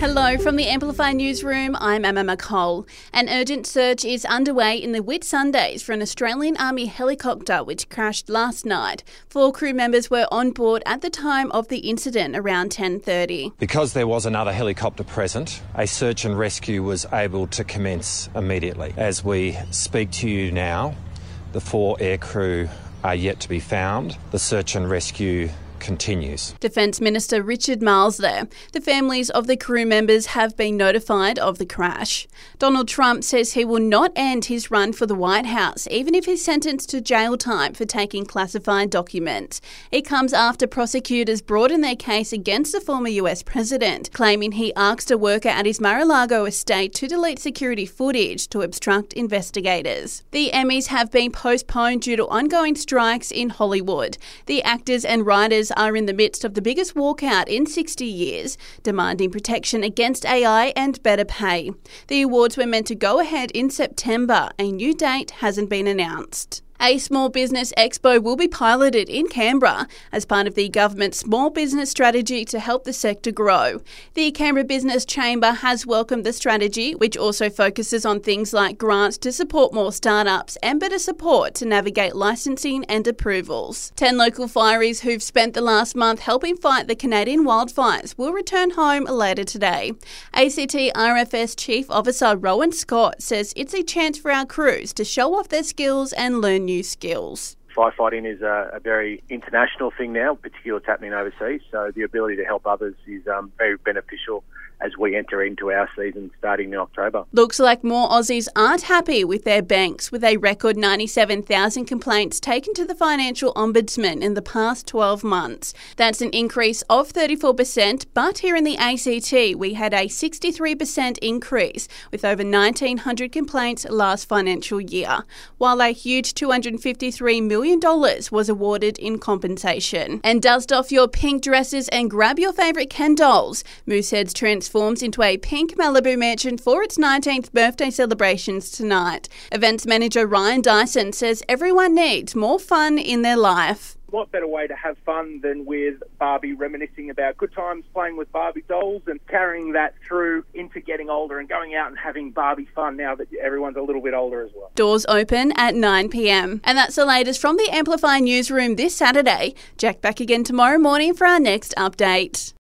Hello from the Amplify Newsroom. I'm Emma McCall. An urgent search is underway in the Whitsundays for an Australian Army helicopter which crashed last night. Four crew members were on board at the time of the incident around 10:30. Because there was another helicopter present, a search and rescue was able to commence immediately. As we speak to you now, the four aircrew are yet to be found. The search and rescue continues. Defence Minister Richard Marles there. The families of the crew members have been notified of the crash. Donald Trump says he will not end his run for the White House, even if he's sentenced to jail time for taking classified documents. It comes after prosecutors broadened their case against the former US president, claiming he asked a worker at his Mar a Lago estate to delete security footage to obstruct investigators. The Emmys have been postponed due to ongoing strikes in Hollywood. The actors and writers are in the midst of the biggest walkout in 60 years, demanding protection against AI and better pay. The awards were meant to go ahead in September. A new date hasn't been announced. A small business expo will be piloted in Canberra as part of the government's small business strategy to help the sector grow. The Canberra Business Chamber has welcomed the strategy, which also focuses on things like grants to support more startups and better support to navigate licensing and approvals. Ten local fireys who've spent the last month helping fight the Canadian wildfires will return home later today. ACT RFS Chief Officer Rohan Scott says it's a chance for our crews to show off their skills and learn new skills firefighting is a, a, very international thing now, particularly what's happening overseas. So the ability to help others is um, very beneficial as we enter into our season starting in October. Looks like more Aussies aren't happy with their banks, with a record 97,000 complaints taken to the Financial Ombudsman in the past 12 months. That's an increase of 34%, but here in the ACT, we had a 63% increase, with over 1,900 complaints last financial year, while a huge $253 million was awarded in compensation. And dust off your pink dresses and grab your favourite Ken dolls. Mooseheads transforms into a pink Malibu mansion for its 19th birthday celebrations tonight. Events manager Ryan Dyson says everyone needs more fun in their life what better way to have fun than with Barbie reminiscing about good times playing with Barbie dolls and carrying that through into getting older and going out and having Barbie fun now that everyone's a little bit older as well. Doors open at 9 pm. And that's the latest from the Amplify newsroom this Saturday. Jack back again tomorrow morning for our next update.